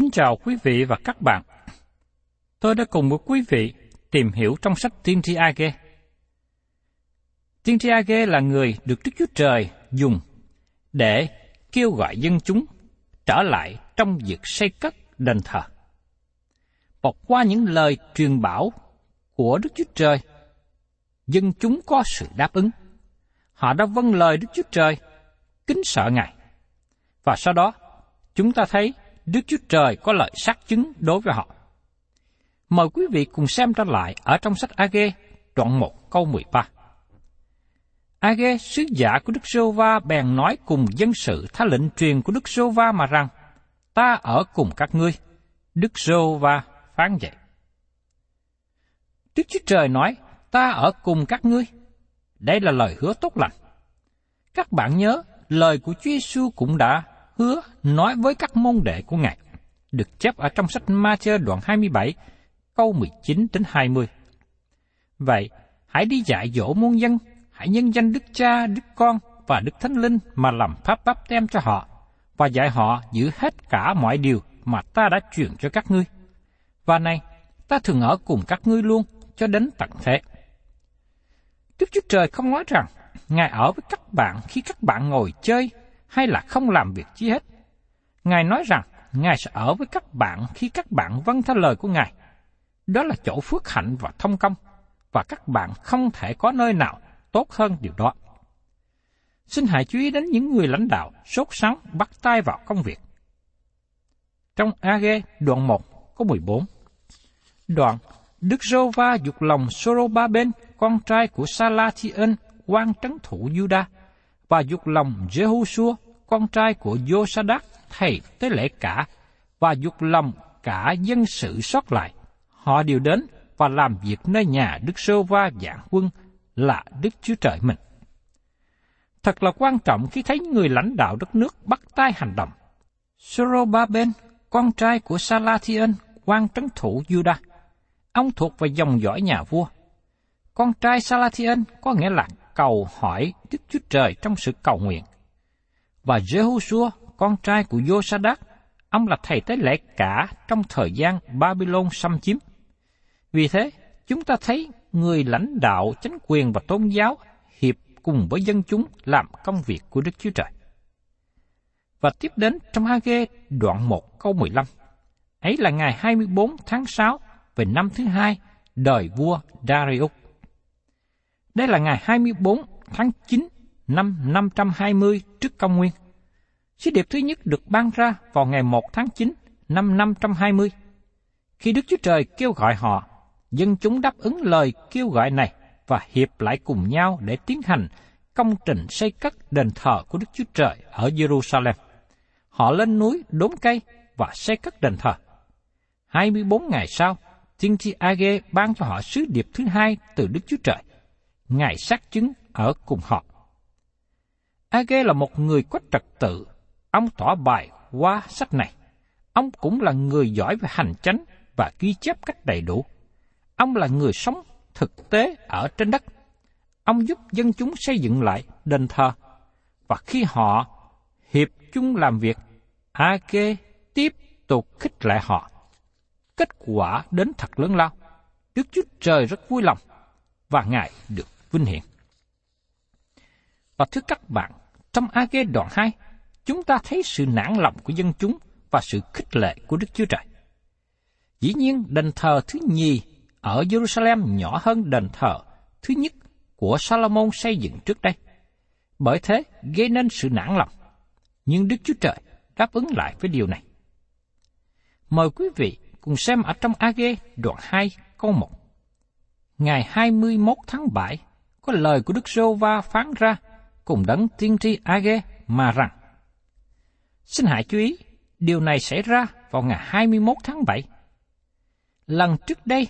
Kính chào quý vị và các bạn. Tôi đã cùng với quý vị tìm hiểu trong sách Tiên tri Age. Tiên tri Age là người được Đức Chúa Trời dùng để kêu gọi dân chúng trở lại trong việc xây cất đền thờ. Và qua những lời truyền bảo của Đức Chúa Trời, dân chúng có sự đáp ứng. Họ đã vâng lời Đức Chúa Trời, kính sợ Ngài. Và sau đó, chúng ta thấy Đức Chúa Trời có lời xác chứng đối với họ. Mời quý vị cùng xem trở lại ở trong sách Age, đoạn 1 câu 13. Age, sứ giả của Đức Sô Va bèn nói cùng dân sự tha lệnh truyền của Đức Sô Va mà rằng, ta ở cùng các ngươi. Đức Sô Va phán dạy. Đức Chúa Trời nói, ta ở cùng các ngươi. Đây là lời hứa tốt lành. Các bạn nhớ, lời của Chúa Giêsu cũng đã hứa nói với các môn đệ của Ngài, được chép ở trong sách Ma-chơ đoạn 27, câu 19 đến 20. Vậy, hãy đi dạy dỗ muôn dân, hãy nhân danh Đức Cha, Đức Con và Đức Thánh Linh mà làm pháp báp tem cho họ, và dạy họ giữ hết cả mọi điều mà ta đã truyền cho các ngươi. Và này, ta thường ở cùng các ngươi luôn cho đến tận thế. Đức Chúa Trời không nói rằng Ngài ở với các bạn khi các bạn ngồi chơi hay là không làm việc chi hết. Ngài nói rằng Ngài sẽ ở với các bạn khi các bạn vâng theo lời của Ngài. Đó là chỗ phước hạnh và thông công, và các bạn không thể có nơi nào tốt hơn điều đó. Xin hãy chú ý đến những người lãnh đạo sốt sắng bắt tay vào công việc. Trong AG đoạn 1 có 14. Đoạn Đức Rô Va dục lòng Sorobaben, con trai của Salathiel, quan trấn thủ Juda, và dục lòng Jehoshua, con trai của Josadak, thầy tế lễ cả, và dục lòng cả dân sự sót lại. Họ đều đến và làm việc nơi nhà Đức Sô Va dạng quân là Đức Chúa Trời mình. Thật là quan trọng khi thấy người lãnh đạo đất nước bắt tay hành động. Sorobaben, con trai của Salathiel, quan trấn thủ Judah. Ông thuộc về dòng dõi nhà vua. Con trai Salathiel có nghĩa là cầu hỏi Đức Chúa Trời trong sự cầu nguyện. Và Jehoshua, con trai của Josadak, ông là thầy tế lễ cả trong thời gian Babylon xâm chiếm. Vì thế, chúng ta thấy người lãnh đạo chính quyền và tôn giáo hiệp cùng với dân chúng làm công việc của Đức Chúa Trời. Và tiếp đến trong Age đoạn 1 câu 15. Ấy là ngày 24 tháng 6 về năm thứ hai đời vua Darius. Đây là ngày 24 tháng 9 năm 520 trước công nguyên. Sứ điệp thứ nhất được ban ra vào ngày 1 tháng 9 năm 520. Khi Đức Chúa Trời kêu gọi họ, dân chúng đáp ứng lời kêu gọi này và hiệp lại cùng nhau để tiến hành công trình xây cất đền thờ của Đức Chúa Trời ở Jerusalem. Họ lên núi đốn cây và xây cất đền thờ. 24 ngày sau, tiên tri Age ban cho họ sứ điệp thứ hai từ Đức Chúa Trời. Ngài xác chứng ở cùng họ. Age là một người có trật tự. Ông tỏ bài qua sách này. Ông cũng là người giỏi về hành chánh và ghi chép cách đầy đủ. Ông là người sống thực tế ở trên đất. Ông giúp dân chúng xây dựng lại đền thờ. Và khi họ hiệp chung làm việc, Age tiếp tục khích lệ họ. Kết quả đến thật lớn lao. Đức Chúa Trời rất vui lòng và Ngài được vinh hiển. Và thưa các bạn, trong Age đoạn 2, chúng ta thấy sự nản lòng của dân chúng và sự khích lệ của Đức Chúa Trời. Dĩ nhiên, đền thờ thứ nhì ở Jerusalem nhỏ hơn đền thờ thứ nhất của Salomon xây dựng trước đây. Bởi thế, gây nên sự nản lòng. Nhưng Đức Chúa Trời đáp ứng lại với điều này. Mời quý vị cùng xem ở trong AG đoạn 2 câu 1. Ngày 21 tháng 7, có lời của Đức Rô Va phán ra cùng đấng tiên tri Age mà rằng Xin hãy chú ý, điều này xảy ra vào ngày 21 tháng 7. Lần trước đây,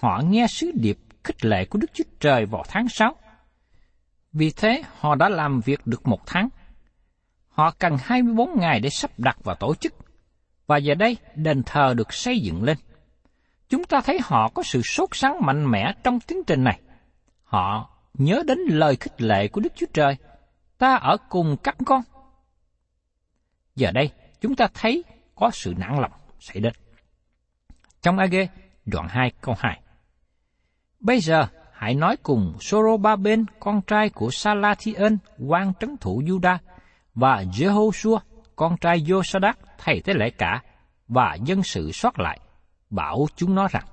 họ nghe sứ điệp khích lệ của Đức Chúa Trời vào tháng 6. Vì thế, họ đã làm việc được một tháng. Họ cần 24 ngày để sắp đặt và tổ chức. Và giờ đây, đền thờ được xây dựng lên. Chúng ta thấy họ có sự sốt sắng mạnh mẽ trong tiến trình này. Họ nhớ đến lời khích lệ của Đức Chúa Trời. Ta ở cùng các con. Giờ đây, chúng ta thấy có sự nản lòng xảy đến. Trong AG, đoạn 2 câu 2. Bây giờ, hãy nói cùng Sorobaben, con trai của salathiên quan trấn thủ Juda, và Jehoshua, con trai Josadak, thầy tế lễ cả, và dân sự sót lại, bảo chúng nó rằng,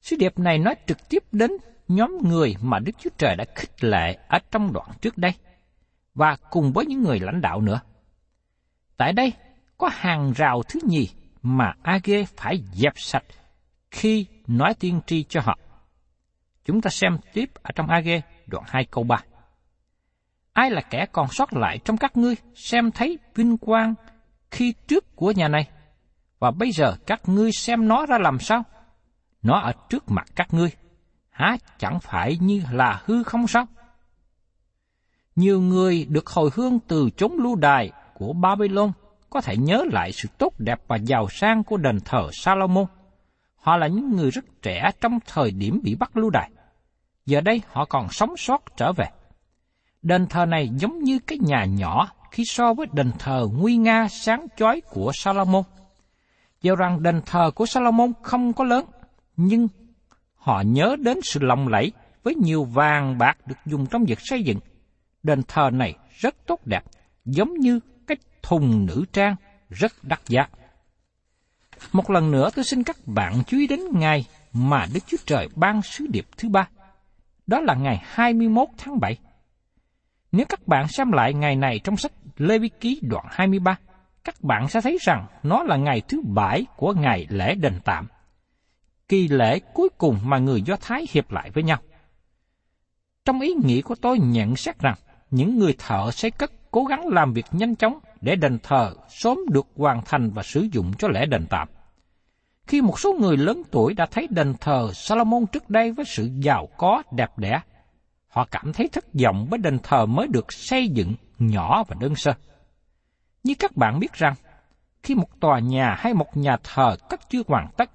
Sứ điệp này nói trực tiếp đến nhóm người mà Đức Chúa Trời đã khích lệ ở trong đoạn trước đây, và cùng với những người lãnh đạo nữa. Tại đây, có hàng rào thứ nhì mà Age phải dẹp sạch khi nói tiên tri cho họ. Chúng ta xem tiếp ở trong Age đoạn 2 câu 3. Ai là kẻ còn sót lại trong các ngươi xem thấy vinh quang khi trước của nhà này? Và bây giờ các ngươi xem nó ra làm sao? Nó ở trước mặt các ngươi, há chẳng phải như là hư không sao? Nhiều người được hồi hương từ chốn lưu đài của Babylon có thể nhớ lại sự tốt đẹp và giàu sang của đền thờ Salomon. Họ là những người rất trẻ trong thời điểm bị bắt lưu đày. Giờ đây họ còn sống sót trở về. Đền thờ này giống như cái nhà nhỏ khi so với đền thờ nguy nga sáng chói của Salomon. Dù rằng đền thờ của Salomon không có lớn, nhưng họ nhớ đến sự lộng lẫy với nhiều vàng bạc được dùng trong việc xây dựng. Đền thờ này rất tốt đẹp, giống như cái thùng nữ trang rất đắt giá. Một lần nữa tôi xin các bạn chú ý đến ngày mà Đức Chúa Trời ban sứ điệp thứ ba. Đó là ngày 21 tháng 7. Nếu các bạn xem lại ngày này trong sách Lê Vi Ký đoạn 23, các bạn sẽ thấy rằng nó là ngày thứ bảy của ngày lễ đền tạm. Kỳ lễ cuối cùng mà người Do Thái hiệp lại với nhau. Trong ý nghĩ của tôi nhận xét rằng, những người thợ xây cất cố gắng làm việc nhanh chóng để đền thờ sớm được hoàn thành và sử dụng cho lễ đền tạm. Khi một số người lớn tuổi đã thấy đền thờ Salomon trước đây với sự giàu có đẹp đẽ, họ cảm thấy thất vọng với đền thờ mới được xây dựng nhỏ và đơn sơ. Như các bạn biết rằng, khi một tòa nhà hay một nhà thờ cất chưa hoàn tất,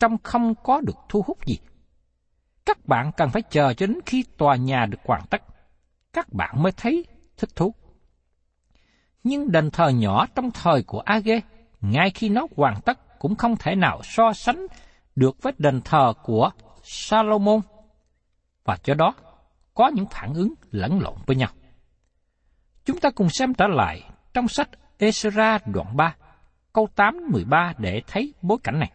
trông không có được thu hút gì. Các bạn cần phải chờ cho đến khi tòa nhà được hoàn tất, các bạn mới thấy thích thú nhưng đền thờ nhỏ trong thời của Age, ngay khi nó hoàn tất cũng không thể nào so sánh được với đền thờ của Salomon. Và cho đó, có những phản ứng lẫn lộn với nhau. Chúng ta cùng xem trở lại trong sách Ezra đoạn 3, câu 8-13 để thấy bối cảnh này.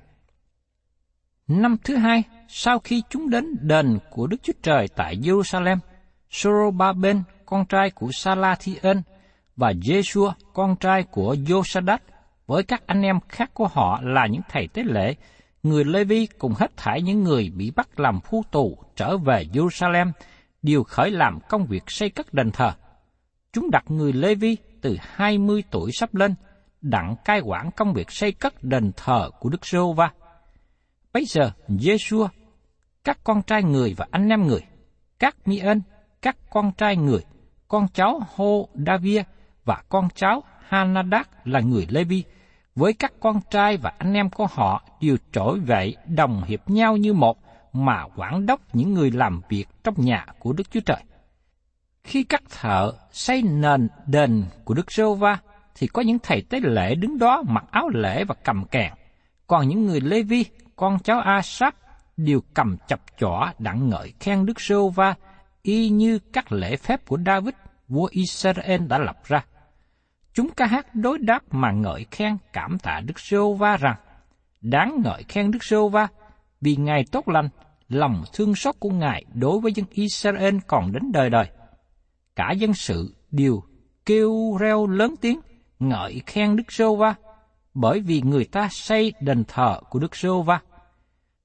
Năm thứ hai, sau khi chúng đến đền của Đức Chúa Trời tại Jerusalem, Sorobaben, con trai của Salathiel, và Jeshua, con trai của Josadat, với các anh em khác của họ là những thầy tế lễ, người Levi cùng hết thảy những người bị bắt làm phu tù trở về Jerusalem, đều khởi làm công việc xây cất đền thờ. Chúng đặt người Levi từ 20 tuổi sắp lên, đặng cai quản công việc xây cất đền thờ của Đức Giê-hô-va. Bây giờ, giê các con trai người và anh em người, các mi-ân, các con trai người, con cháu hô davia và con cháu Hanadak là người Lê-vi, với các con trai và anh em của họ đều trỗi dậy đồng hiệp nhau như một mà quản đốc những người làm việc trong nhà của Đức Chúa Trời. Khi các thợ xây nền đền của Đức giê va thì có những thầy tế lễ đứng đó mặc áo lễ và cầm kèn, còn những người Lê Vi, con cháu Asap đều cầm chập chỏ đặng ngợi khen Đức Sô va y như các lễ phép của David, vua Israel đã lập ra. Chúng ca hát đối đáp mà ngợi khen cảm tạ Đức Sô va rằng, đáng ngợi khen Đức Sô va vì Ngài tốt lành, lòng thương xót của Ngài đối với dân Israel còn đến đời đời. Cả dân sự đều kêu reo lớn tiếng, ngợi khen Đức Sô va bởi vì người ta xây đền thờ của Đức Sô va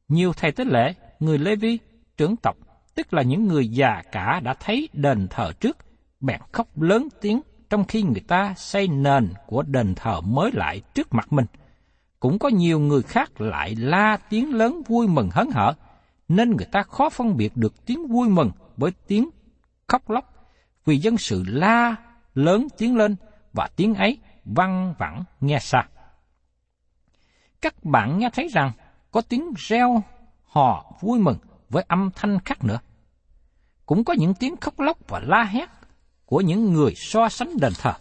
nhiều thầy tế lễ, người Lê Vi, trưởng tộc, tức là những người già cả đã thấy đền thờ trước, bèn khóc lớn tiếng trong khi người ta xây nền của đền thờ mới lại trước mặt mình. Cũng có nhiều người khác lại la tiếng lớn vui mừng hớn hở, nên người ta khó phân biệt được tiếng vui mừng với tiếng khóc lóc, vì dân sự la lớn tiếng lên và tiếng ấy văng vẳng nghe xa. Các bạn nghe thấy rằng có tiếng reo hò vui mừng với âm thanh khác nữa. Cũng có những tiếng khóc lóc và la hét của những người so sánh đền thờ.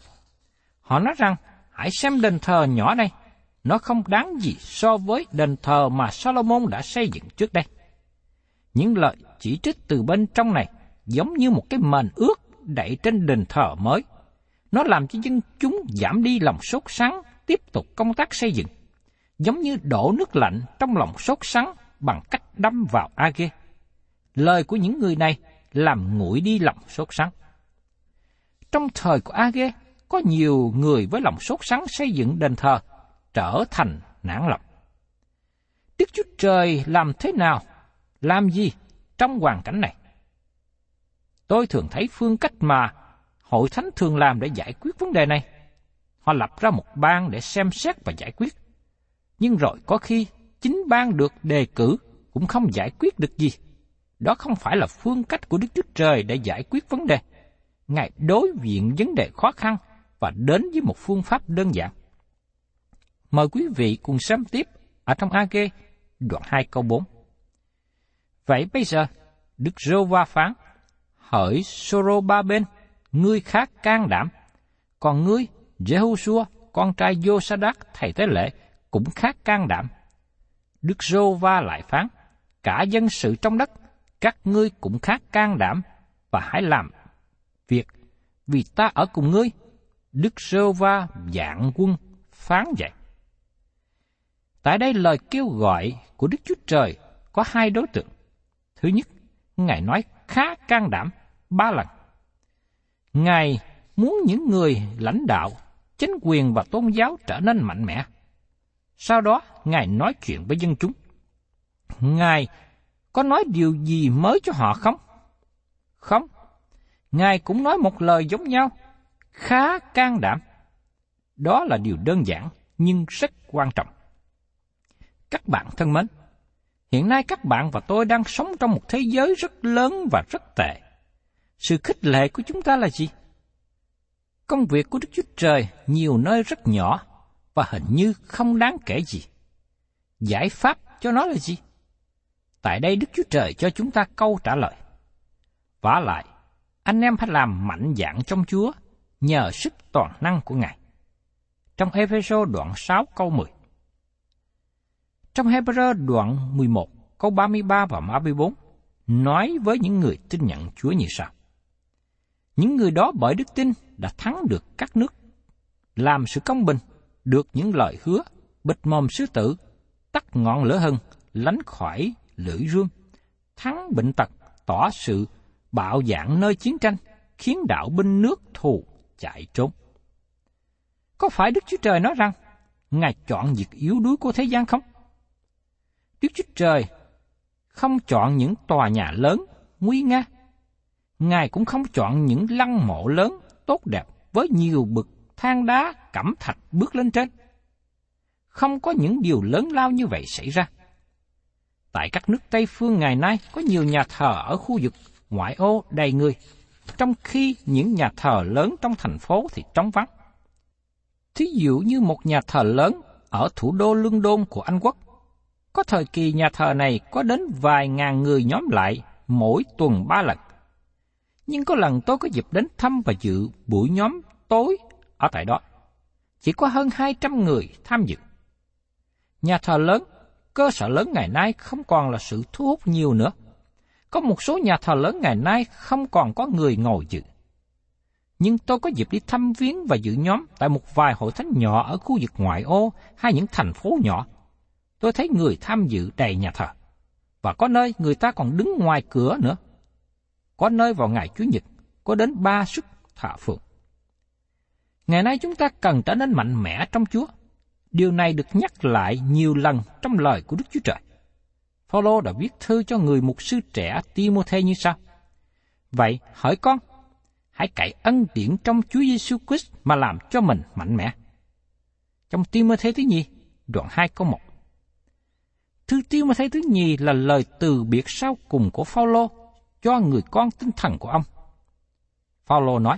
Họ nói rằng, hãy xem đền thờ nhỏ này, nó không đáng gì so với đền thờ mà Solomon đã xây dựng trước đây. Những lời chỉ trích từ bên trong này giống như một cái mền ướt đậy trên đền thờ mới. Nó làm cho dân chúng giảm đi lòng sốt sắng, tiếp tục công tác xây dựng. Giống như đổ nước lạnh trong lòng sốt sắng bằng cách đâm vào Age. Lời của những người này làm nguội đi lòng sốt sắng. Trong thời của Age, có nhiều người với lòng sốt sắng xây dựng đền thờ, trở thành nản lòng. Đức Chúa Trời làm thế nào, làm gì trong hoàn cảnh này? Tôi thường thấy phương cách mà hội thánh thường làm để giải quyết vấn đề này. Họ lập ra một ban để xem xét và giải quyết. Nhưng rồi có khi chính ban được đề cử cũng không giải quyết được gì. Đó không phải là phương cách của Đức Chúa Trời để giải quyết vấn đề. Ngài đối diện vấn đề khó khăn và đến với một phương pháp đơn giản. Mời quý vị cùng xem tiếp ở trong AG đoạn 2 câu 4. Vậy bây giờ, Đức Rô Va phán, hỡi Soro Ba Bên, ngươi khác can đảm, còn ngươi, Jehoshua, con trai Josadak, thầy tế lễ, cũng khác can đảm. Đức Rô Va lại phán, cả dân sự trong đất, các ngươi cũng khác can đảm, và hãy làm việc, vì ta ở cùng ngươi. Đức Rô Va dạng quân phán dạy. Tại đây lời kêu gọi của Đức Chúa Trời có hai đối tượng. Thứ nhất, Ngài nói khá can đảm ba lần. Ngài muốn những người lãnh đạo, chính quyền và tôn giáo trở nên mạnh mẽ. Sau đó, Ngài nói chuyện với dân chúng. Ngài có nói điều gì mới cho họ không? Không. Ngài cũng nói một lời giống nhau, khá can đảm. Đó là điều đơn giản nhưng rất quan trọng. Các bạn thân mến, hiện nay các bạn và tôi đang sống trong một thế giới rất lớn và rất tệ. Sự khích lệ của chúng ta là gì? Công việc của Đức Chúa Trời nhiều nơi rất nhỏ và hình như không đáng kể gì. Giải pháp cho nó là gì? Tại đây Đức Chúa Trời cho chúng ta câu trả lời. Vả lại, anh em phải làm mạnh dạng trong Chúa nhờ sức toàn năng của Ngài. Trong Ephesos đoạn 6 câu 10. Trong Hebrew đoạn 11 câu 33 và 34 nói với những người tin nhận Chúa như sau. Những người đó bởi đức tin đã thắng được các nước, làm sự công bình, được những lời hứa, bịt mồm sứ tử, tắt ngọn lửa hân, lánh khỏi lưỡi rương, thắng bệnh tật, tỏ sự bạo dạn nơi chiến tranh, khiến đạo binh nước thù chạy trốn. Có phải Đức Chúa Trời nói rằng Ngài chọn việc yếu đuối của thế gian không? Đức Chúa Trời không chọn những tòa nhà lớn, nguy nga. Ngài cũng không chọn những lăng mộ lớn, tốt đẹp với nhiều bực than đá, cẩm thạch bước lên trên. Không có những điều lớn lao như vậy xảy ra. Tại các nước Tây phương ngày nay có nhiều nhà thờ ở khu vực ngoại ô đầy người, trong khi những nhà thờ lớn trong thành phố thì trống vắng. Thí dụ như một nhà thờ lớn ở thủ đô Lương Đôn của Anh Quốc. Có thời kỳ nhà thờ này có đến vài ngàn người nhóm lại mỗi tuần ba lần. Nhưng có lần tôi có dịp đến thăm và dự buổi nhóm tối ở tại đó. Chỉ có hơn 200 người tham dự. Nhà thờ lớn, cơ sở lớn ngày nay không còn là sự thu hút nhiều nữa. Có một số nhà thờ lớn ngày nay không còn có người ngồi dự nhưng tôi có dịp đi thăm viếng và dự nhóm tại một vài hội thánh nhỏ ở khu vực ngoại ô hay những thành phố nhỏ. Tôi thấy người tham dự đầy nhà thờ. Và có nơi người ta còn đứng ngoài cửa nữa. Có nơi vào ngày Chủ nhật, có đến ba sức thả phượng. Ngày nay chúng ta cần trở nên mạnh mẽ trong Chúa. Điều này được nhắc lại nhiều lần trong lời của Đức Chúa Trời. Phaolô đã viết thư cho người mục sư trẻ Timôthê như sau: Vậy, hỏi con, hãy cậy ân điển trong Chúa Giêsu Christ mà làm cho mình mạnh mẽ. Trong Timôthê thứ nhì, đoạn 2 câu 1. Thư Timôthê thứ nhì là lời từ biệt sau cùng của Phaolô cho người con tinh thần của ông. Phaolô nói: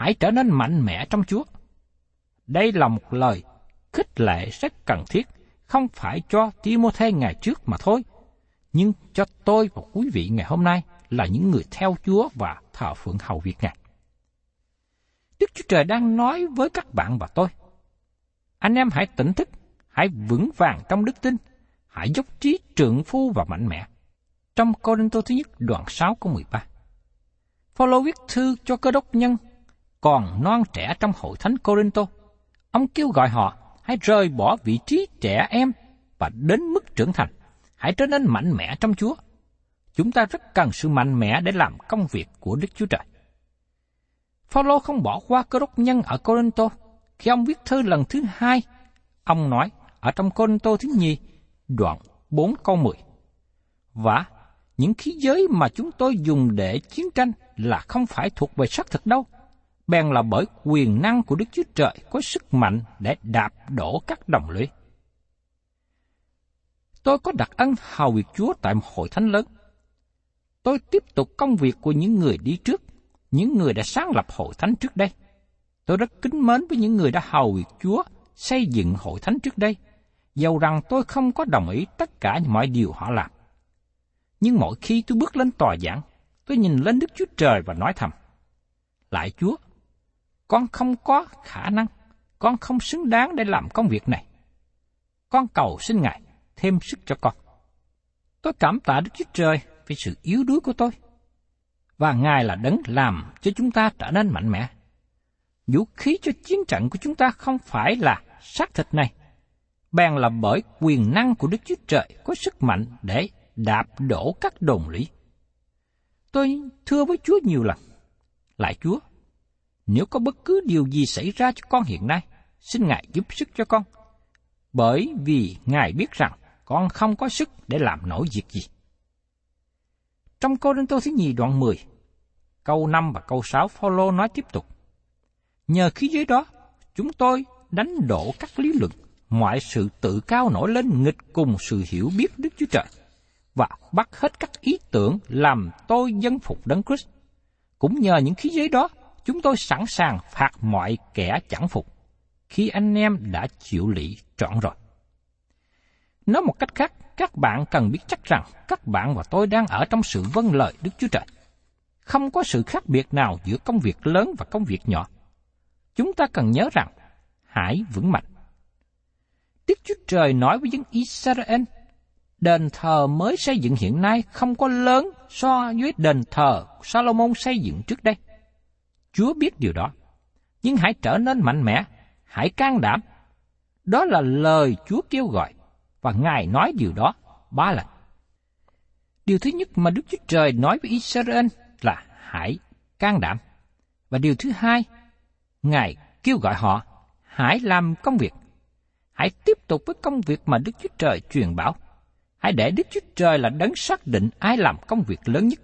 Hãy trở nên mạnh mẽ trong Chúa. Đây là một lời khích lệ rất cần thiết, không phải cho Timothy ngày trước mà thôi, nhưng cho tôi và quý vị ngày hôm nay là những người theo Chúa và thờ phượng hầu việc Ngài. Đức Chúa Trời đang nói với các bạn và tôi. Anh em hãy tỉnh thức, hãy vững vàng trong đức tin, hãy dốc trí trượng phu và mạnh mẽ. Trong Cô Đinh Tô thứ nhất đoạn 6 câu 13. Phaolô viết thư cho cơ đốc nhân còn non trẻ trong hội thánh Corinto. Ông kêu gọi họ hãy rời bỏ vị trí trẻ em và đến mức trưởng thành. Hãy trở nên mạnh mẽ trong Chúa chúng ta rất cần sự mạnh mẽ để làm công việc của Đức Chúa Trời. Phaolô không bỏ qua cơ đốc nhân ở Corinto. Khi ông viết thư lần thứ hai, ông nói ở trong Corinto thứ nhì, đoạn 4 câu 10. Và những khí giới mà chúng tôi dùng để chiến tranh là không phải thuộc về xác thực đâu, bèn là bởi quyền năng của Đức Chúa Trời có sức mạnh để đạp đổ các đồng lưỡi. Tôi có đặt ân hầu việc Chúa tại một hội thánh lớn tôi tiếp tục công việc của những người đi trước, những người đã sáng lập hội thánh trước đây. Tôi rất kính mến với những người đã hầu việc Chúa xây dựng hội thánh trước đây, dầu rằng tôi không có đồng ý tất cả mọi điều họ làm. Nhưng mỗi khi tôi bước lên tòa giảng, tôi nhìn lên Đức Chúa Trời và nói thầm, Lại Chúa, con không có khả năng, con không xứng đáng để làm công việc này. Con cầu xin Ngài thêm sức cho con. Tôi cảm tạ Đức Chúa Trời vì sự yếu đuối của tôi. Và Ngài là đấng làm cho chúng ta trở nên mạnh mẽ. Vũ khí cho chiến trận của chúng ta không phải là xác thịt này, bèn là bởi quyền năng của Đức Chúa Trời có sức mạnh để đạp đổ các đồn lũy. Tôi thưa với Chúa nhiều lần, lại Chúa, nếu có bất cứ điều gì xảy ra cho con hiện nay, xin Ngài giúp sức cho con, bởi vì Ngài biết rằng con không có sức để làm nổi việc gì. Trong câu Đinh Tô thứ nhì đoạn 10, câu 5 và câu 6 Phaolô nói tiếp tục. Nhờ khí giới đó, chúng tôi đánh đổ các lý luận, mọi sự tự cao nổi lên nghịch cùng sự hiểu biết Đức Chúa Trời, và bắt hết các ý tưởng làm tôi dân phục đấng Christ. Cũng nhờ những khí giới đó, chúng tôi sẵn sàng phạt mọi kẻ chẳng phục, khi anh em đã chịu lý trọn rồi. Nói một cách khác, các bạn cần biết chắc rằng các bạn và tôi đang ở trong sự vâng lời Đức Chúa Trời. Không có sự khác biệt nào giữa công việc lớn và công việc nhỏ. Chúng ta cần nhớ rằng, hãy vững mạnh. Đức Chúa Trời nói với dân Israel, đền thờ mới xây dựng hiện nay không có lớn so với đền thờ Salomon xây dựng trước đây. Chúa biết điều đó. Nhưng hãy trở nên mạnh mẽ, hãy can đảm, Đó là lời Chúa kêu gọi, và Ngài nói điều đó ba lần. Điều thứ nhất mà Đức Chúa Trời nói với Israel là hãy can đảm. Và điều thứ hai, Ngài kêu gọi họ hãy làm công việc. Hãy tiếp tục với công việc mà Đức Chúa Trời truyền bảo. Hãy để Đức Chúa Trời là đấng xác định ai làm công việc lớn nhất.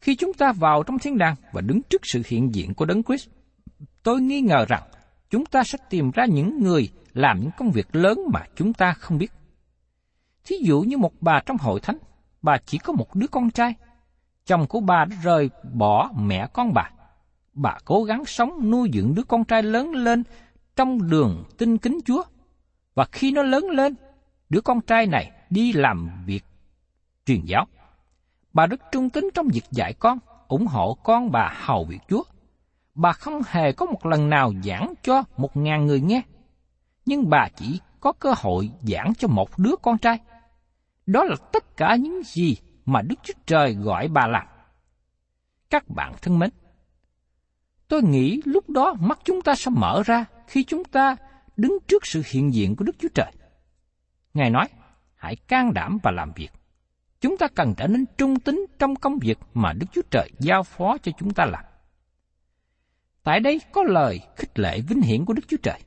Khi chúng ta vào trong thiên đàng và đứng trước sự hiện diện của Đấng Christ, tôi nghi ngờ rằng chúng ta sẽ tìm ra những người làm những công việc lớn mà chúng ta không biết. Thí dụ như một bà trong hội thánh, bà chỉ có một đứa con trai. Chồng của bà đã rời bỏ mẹ con bà. Bà cố gắng sống nuôi dưỡng đứa con trai lớn lên trong đường tinh kính Chúa. Và khi nó lớn lên, đứa con trai này đi làm việc truyền giáo. Bà rất trung tín trong việc dạy con, ủng hộ con bà hầu việc Chúa. Bà không hề có một lần nào giảng cho một ngàn người nghe, nhưng bà chỉ có cơ hội giảng cho một đứa con trai. Đó là tất cả những gì mà Đức Chúa Trời gọi bà làm. Các bạn thân mến, tôi nghĩ lúc đó mắt chúng ta sẽ mở ra khi chúng ta đứng trước sự hiện diện của Đức Chúa Trời. Ngài nói, hãy can đảm và làm việc. Chúng ta cần trở nên trung tín trong công việc mà Đức Chúa Trời giao phó cho chúng ta làm. Tại đây có lời khích lệ vinh hiển của Đức Chúa Trời.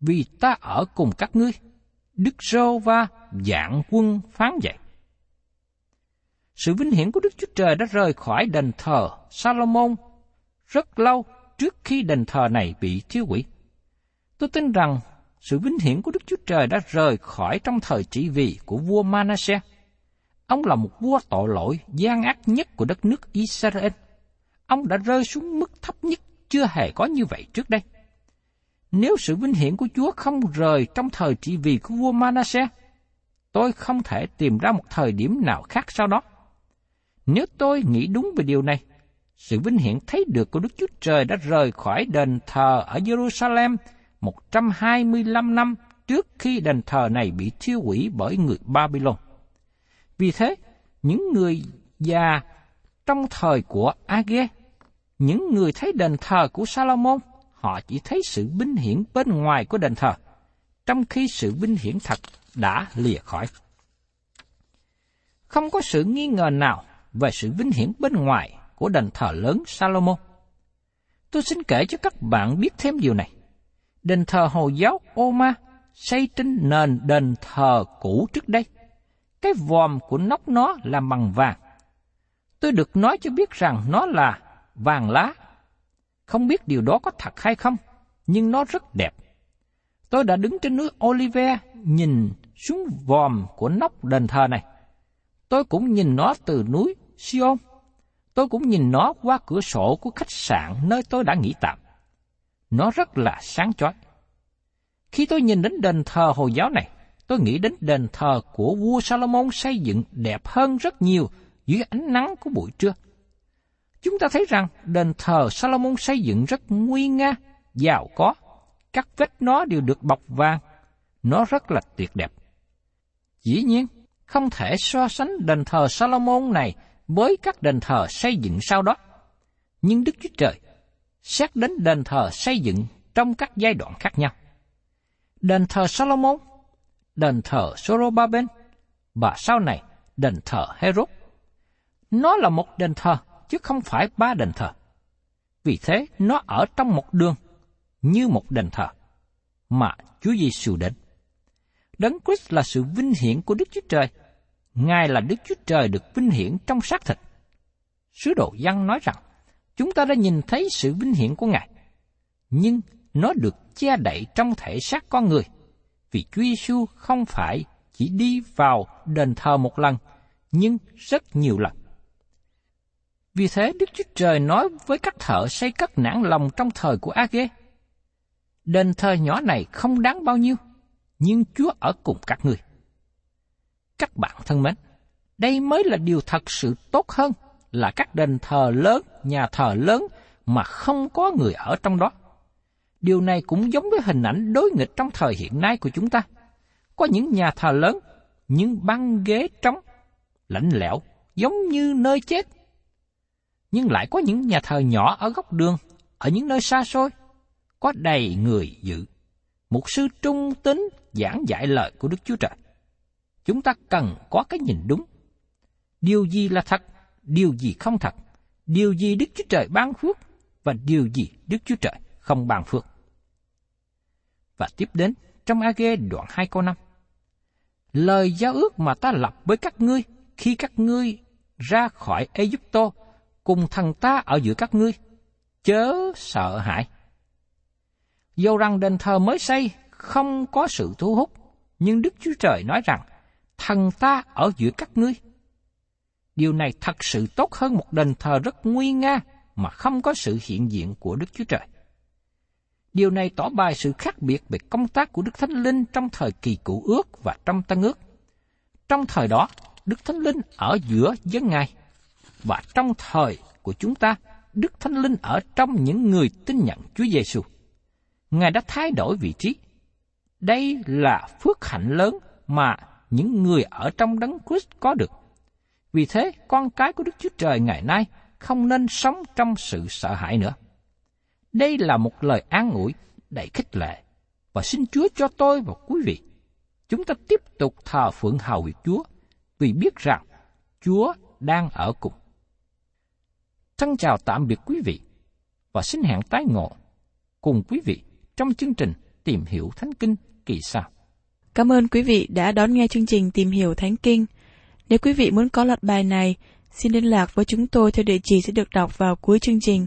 Vì ta ở cùng các ngươi, Đức Rô Va dạng quân phán dạy. Sự vinh hiển của Đức Chúa Trời đã rời khỏi đền thờ Salomon rất lâu trước khi đền thờ này bị thiêu hủy. Tôi tin rằng sự vinh hiển của Đức Chúa Trời đã rời khỏi trong thời trị vì của vua Manasseh. Ông là một vua tội lỗi gian ác nhất của đất nước Israel. Ông đã rơi xuống mức thấp nhất chưa hề có như vậy trước đây. Nếu sự vinh hiển của Chúa không rời trong thời trị vì của vua Manasseh, tôi không thể tìm ra một thời điểm nào khác sau đó. Nếu tôi nghĩ đúng về điều này, sự vinh hiển thấy được của Đức Chúa Trời đã rời khỏi đền thờ ở Jerusalem 125 năm trước khi đền thờ này bị thiêu hủy bởi người Babylon. Vì thế, những người già trong thời của Age, những người thấy đền thờ của Salomon, họ chỉ thấy sự vinh hiển bên ngoài của đền thờ, trong khi sự vinh hiển thật đã lìa khỏi. Không có sự nghi ngờ nào về sự vinh hiển bên ngoài của đền thờ lớn Salomon. Tôi xin kể cho các bạn biết thêm điều này. Đền thờ Hồi giáo Oma xây trên nền đền thờ cũ trước đây. Cái vòm của nóc nó là bằng vàng. Tôi được nói cho biết rằng nó là vàng lá. Không biết điều đó có thật hay không, nhưng nó rất đẹp. Tôi đã đứng trên núi Olive nhìn xuống vòm của nóc đền thờ này. Tôi cũng nhìn nó từ núi Sion. Tôi cũng nhìn nó qua cửa sổ của khách sạn nơi tôi đã nghỉ tạm. Nó rất là sáng chói. Khi tôi nhìn đến đền thờ Hồi giáo này, tôi nghĩ đến đền thờ của vua Salomon xây dựng đẹp hơn rất nhiều dưới ánh nắng của buổi trưa. Chúng ta thấy rằng đền thờ Salomon xây dựng rất nguy nga, giàu có, các vết nó đều được bọc vàng, nó rất là tuyệt đẹp. Dĩ nhiên, không thể so sánh đền thờ Salomon này với các đền thờ xây dựng sau đó. Nhưng Đức Chúa Trời xét đến đền thờ xây dựng trong các giai đoạn khác nhau. Đền thờ Salomon, đền thờ Sorobaben và sau này đền thờ Herod. Nó là một đền thờ chứ không phải ba đền thờ. Vì thế nó ở trong một đường như một đền thờ mà Chúa Giêsu đến. Đấng Christ là sự vinh hiển của Đức Chúa Trời. Ngài là Đức Chúa Trời được vinh hiển trong xác thịt. Sứ đồ Giăng nói rằng, chúng ta đã nhìn thấy sự vinh hiển của Ngài, nhưng nó được che đậy trong thể xác con người, vì Chúa Giêsu không phải chỉ đi vào đền thờ một lần, nhưng rất nhiều lần. Vì thế Đức Chúa Trời nói với các thợ xây cất nản lòng trong thời của Age, đền thờ nhỏ này không đáng bao nhiêu, nhưng Chúa ở cùng các người. Các bạn thân mến, đây mới là điều thật sự tốt hơn là các đền thờ lớn, nhà thờ lớn mà không có người ở trong đó. Điều này cũng giống với hình ảnh đối nghịch trong thời hiện nay của chúng ta. Có những nhà thờ lớn, nhưng băng ghế trống, lạnh lẽo, giống như nơi chết. Nhưng lại có những nhà thờ nhỏ ở góc đường, ở những nơi xa xôi, có đầy người dự. một sư trung tín giảng dạy lời của Đức Chúa Trời. Chúng ta cần có cái nhìn đúng. Điều gì là thật, điều gì không thật, điều gì Đức Chúa Trời ban phước và điều gì Đức Chúa Trời không bàn phước. Và tiếp đến trong AG đoạn 2 câu 5. Lời giao ước mà ta lập với các ngươi khi các ngươi ra khỏi Egypto cùng thằng ta ở giữa các ngươi, chớ sợ hãi. Dầu rằng đền thờ mới xây không có sự thu hút, nhưng Đức Chúa Trời nói rằng, thần ta ở giữa các ngươi. Điều này thật sự tốt hơn một đền thờ rất nguy nga mà không có sự hiện diện của Đức Chúa Trời. Điều này tỏ bài sự khác biệt về công tác của Đức Thánh Linh trong thời kỳ cũ ước và trong tân ước. Trong thời đó, Đức Thánh Linh ở giữa dân Ngài, và trong thời của chúng ta, Đức Thánh Linh ở trong những người tin nhận Chúa Giêsu. Ngài đã thay đổi vị trí. Đây là phước hạnh lớn mà những người ở trong đấng Christ có được. Vì thế, con cái của Đức Chúa Trời ngày nay không nên sống trong sự sợ hãi nữa. Đây là một lời an ủi đầy khích lệ và xin Chúa cho tôi và quý vị chúng ta tiếp tục thờ phượng hầu việc Chúa vì biết rằng Chúa đang ở cùng. Thân chào tạm biệt quý vị và xin hẹn tái ngộ cùng quý vị trong chương trình Tìm hiểu Thánh Kinh kỳ sau. Cảm ơn quý vị đã đón nghe chương trình Tìm hiểu Thánh Kinh. Nếu quý vị muốn có loạt bài này, xin liên lạc với chúng tôi theo địa chỉ sẽ được đọc vào cuối chương trình.